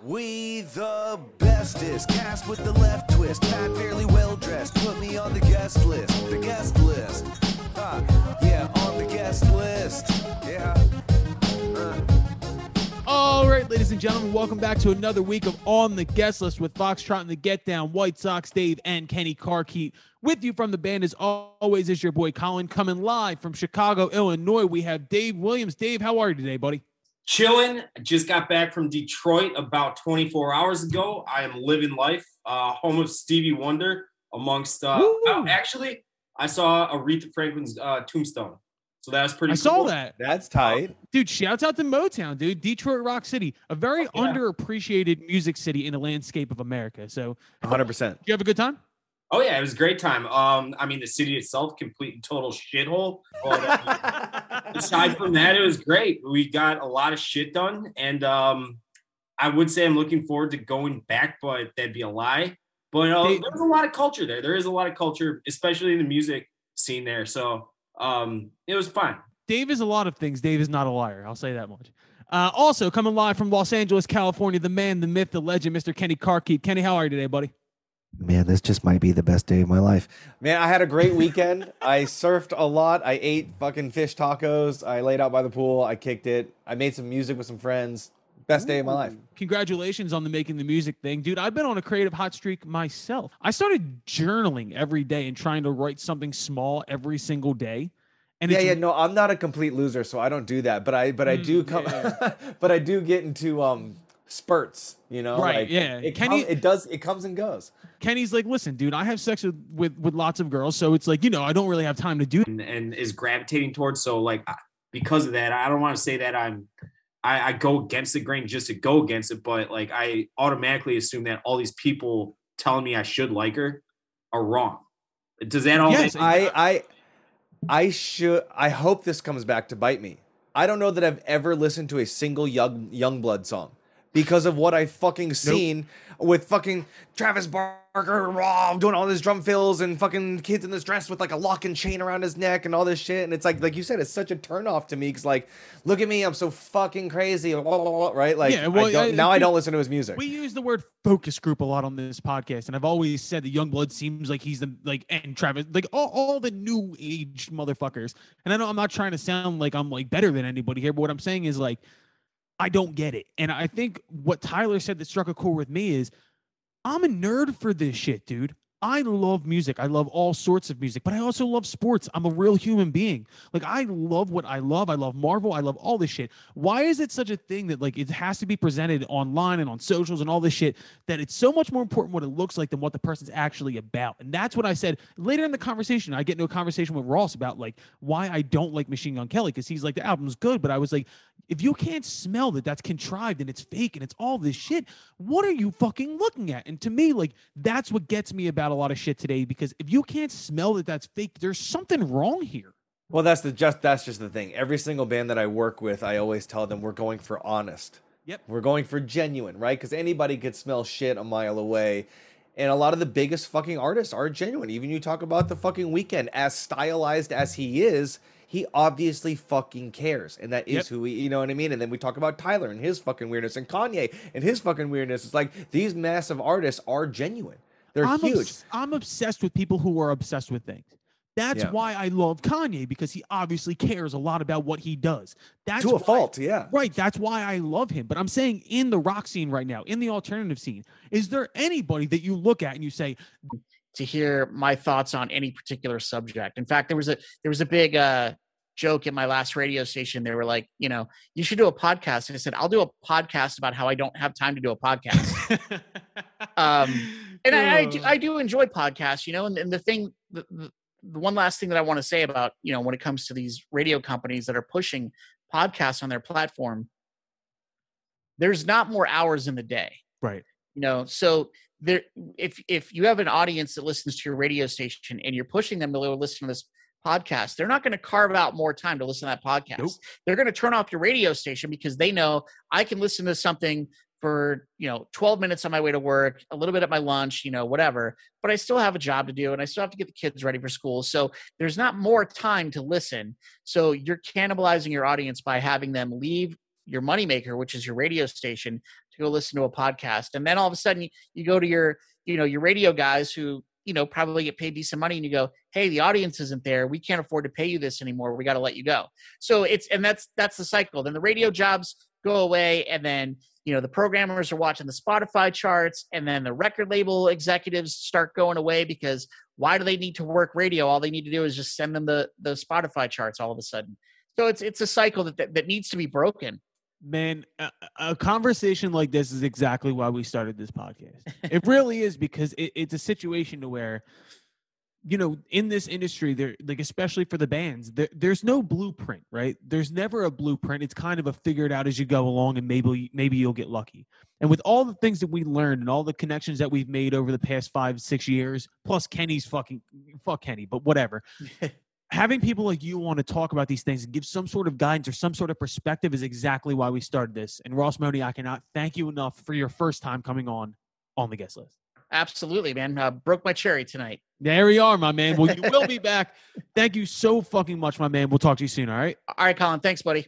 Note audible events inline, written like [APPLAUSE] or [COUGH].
We the bestest, cast with the left twist, fat, fairly well dressed. Put me on the guest list, the guest list. Ah, yeah, on the guest list. Yeah. Uh. All right, ladies and gentlemen, welcome back to another week of On the Guest List with Foxtrot and the Get Down, White Sox Dave, and Kenny Carkeet. With you from the band, as always, is your boy Colin, coming live from Chicago, Illinois. We have Dave Williams. Dave, how are you today, buddy? Chilling. Just got back from Detroit about 24 hours ago. I am living life, uh, home of Stevie Wonder. Amongst uh, oh, actually, I saw Aretha Franklin's uh, tombstone, so that was pretty. I cool. saw that. That's tight, dude. Shouts out to Motown, dude. Detroit Rock City, a very yeah. underappreciated music city in the landscape of America. So, 100. percent You have a good time. Oh yeah, it was a great time. Um, I mean, the city itself, complete and total shithole. [LAUGHS] But uh, aside from that, it was great. We got a lot of shit done, and um, I would say I'm looking forward to going back, but that'd be a lie. But uh, there's a lot of culture there. There is a lot of culture, especially in the music scene there. So um, it was fun. Dave is a lot of things. Dave is not a liar. I'll say that much. Uh, also, coming live from Los Angeles, California, the man, the myth, the legend, Mr. Kenny Carkeet. Kenny, how are you today, buddy? Man, this just might be the best day of my life. Man, I had a great weekend. I surfed a lot. I ate fucking fish tacos. I laid out by the pool. I kicked it. I made some music with some friends. Best day of my life. Congratulations on the making the music thing. Dude, I've been on a creative hot streak myself. I started journaling every day and trying to write something small every single day. And yeah, yeah, no, I'm not a complete loser, so I don't do that. But I, but I do mm, come, yeah. [LAUGHS] but I do get into um spurts, you know? Right. Like, yeah. It, Kenny, it does. It comes and goes. Kenny's like, listen, dude, I have sex with, with with lots of girls, so it's like, you know, I don't really have time to do. And, and is gravitating towards. So like, because of that, I don't want to say that I'm. I, I go against the grain just to go against it, but like I automatically assume that all these people telling me I should like her are wrong. Does that all? Yes, I I I should. I hope this comes back to bite me. I don't know that I've ever listened to a single young Yungblud song because of what I've fucking seen nope. with fucking Travis Barker raw doing all these drum fills and fucking kids in this dress with like a lock and chain around his neck and all this shit. And it's like, like you said, it's such a turnoff to me because like, look at me, I'm so fucking crazy, right? Like, yeah, well, I I, now I don't listen to his music. We use the word focus group a lot on this podcast, and I've always said that Yungblud seems like he's the like and Travis, like all, all the new age motherfuckers. And I know I'm not trying to sound like I'm like better than anybody here, but what I'm saying is like I don't get it. And I think what Tyler said that struck a chord with me is I'm a nerd for this shit, dude. I love music. I love all sorts of music, but I also love sports. I'm a real human being. Like I love what I love. I love Marvel. I love all this shit. Why is it such a thing that like it has to be presented online and on socials and all this shit that it's so much more important what it looks like than what the person's actually about? And that's what I said later in the conversation. I get into a conversation with Ross about like why I don't like Machine Gun Kelly because he's like the album's good, but I was like, if you can't smell that that's contrived and it's fake and it's all this shit, what are you fucking looking at? And to me, like that's what gets me about a lot of shit today because if you can't smell that that's fake, there's something wrong here. Well, that's the just that's just the thing. Every single band that I work with, I always tell them we're going for honest. Yep. We're going for genuine, right? Because anybody could smell shit a mile away. And a lot of the biggest fucking artists are genuine. Even you talk about the fucking Weeknd, as stylized as he is, he obviously fucking cares, and that is yep. who he, you know what I mean. And then we talk about Tyler and his fucking weirdness, and Kanye and his fucking weirdness. It's like these massive artists are genuine. They're I'm huge. Obs- I'm obsessed with people who are obsessed with things. That's yeah. why I love Kanye because he obviously cares a lot about what he does. That's to a why, fault, yeah. Right. That's why I love him. But I'm saying in the rock scene right now, in the alternative scene, is there anybody that you look at and you say, to hear my thoughts on any particular subject. In fact, there was a there was a big uh, joke at my last radio station. They were like, you know, you should do a podcast. And I said, I'll do a podcast about how I don't have time to do a podcast. [LAUGHS] um, and I, I, do, I, do, enjoy podcasts, you know, and, and the thing, the, the, the one last thing that I want to say about, you know, when it comes to these radio companies that are pushing podcasts on their platform, there's not more hours in the day. Right. You know, so there, if, if you have an audience that listens to your radio station and you're pushing them to listen to this podcast. They're not going to carve out more time to listen to that podcast. Nope. They're going to turn off your radio station because they know I can listen to something for, you know, 12 minutes on my way to work, a little bit at my lunch, you know, whatever, but I still have a job to do and I still have to get the kids ready for school. So there's not more time to listen. So you're cannibalizing your audience by having them leave your moneymaker, which is your radio station, to go listen to a podcast. And then all of a sudden you, you go to your, you know, your radio guys who, you know, probably get paid decent money and you go, Hey, the audience isn't there. We can't afford to pay you this anymore. We got to let you go. So it's, and that's, that's the cycle. Then the radio jobs go away. And then, you know, the programmers are watching the Spotify charts and then the record label executives start going away because why do they need to work radio? All they need to do is just send them the, the Spotify charts all of a sudden. So it's, it's a cycle that, that, that needs to be broken. Man, a, a conversation like this is exactly why we started this podcast. [LAUGHS] it really is because it, it's a situation to where, you know, in this industry, there, like especially for the bands, there, there's no blueprint, right? There's never a blueprint. It's kind of a figure it out as you go along, and maybe maybe you'll get lucky. And with all the things that we learned and all the connections that we've made over the past five six years, plus Kenny's fucking fuck Kenny, but whatever [LAUGHS] having people like you want to talk about these things and give some sort of guidance or some sort of perspective is exactly why we started this. And Ross Modi, I cannot thank you enough for your first time coming on on the guest list. Absolutely, man. Uh, broke my cherry tonight. There we are, my man. Well, you will be [LAUGHS] back. Thank you so fucking much, my man. We'll talk to you soon. All right. All right, Colin. Thanks, buddy.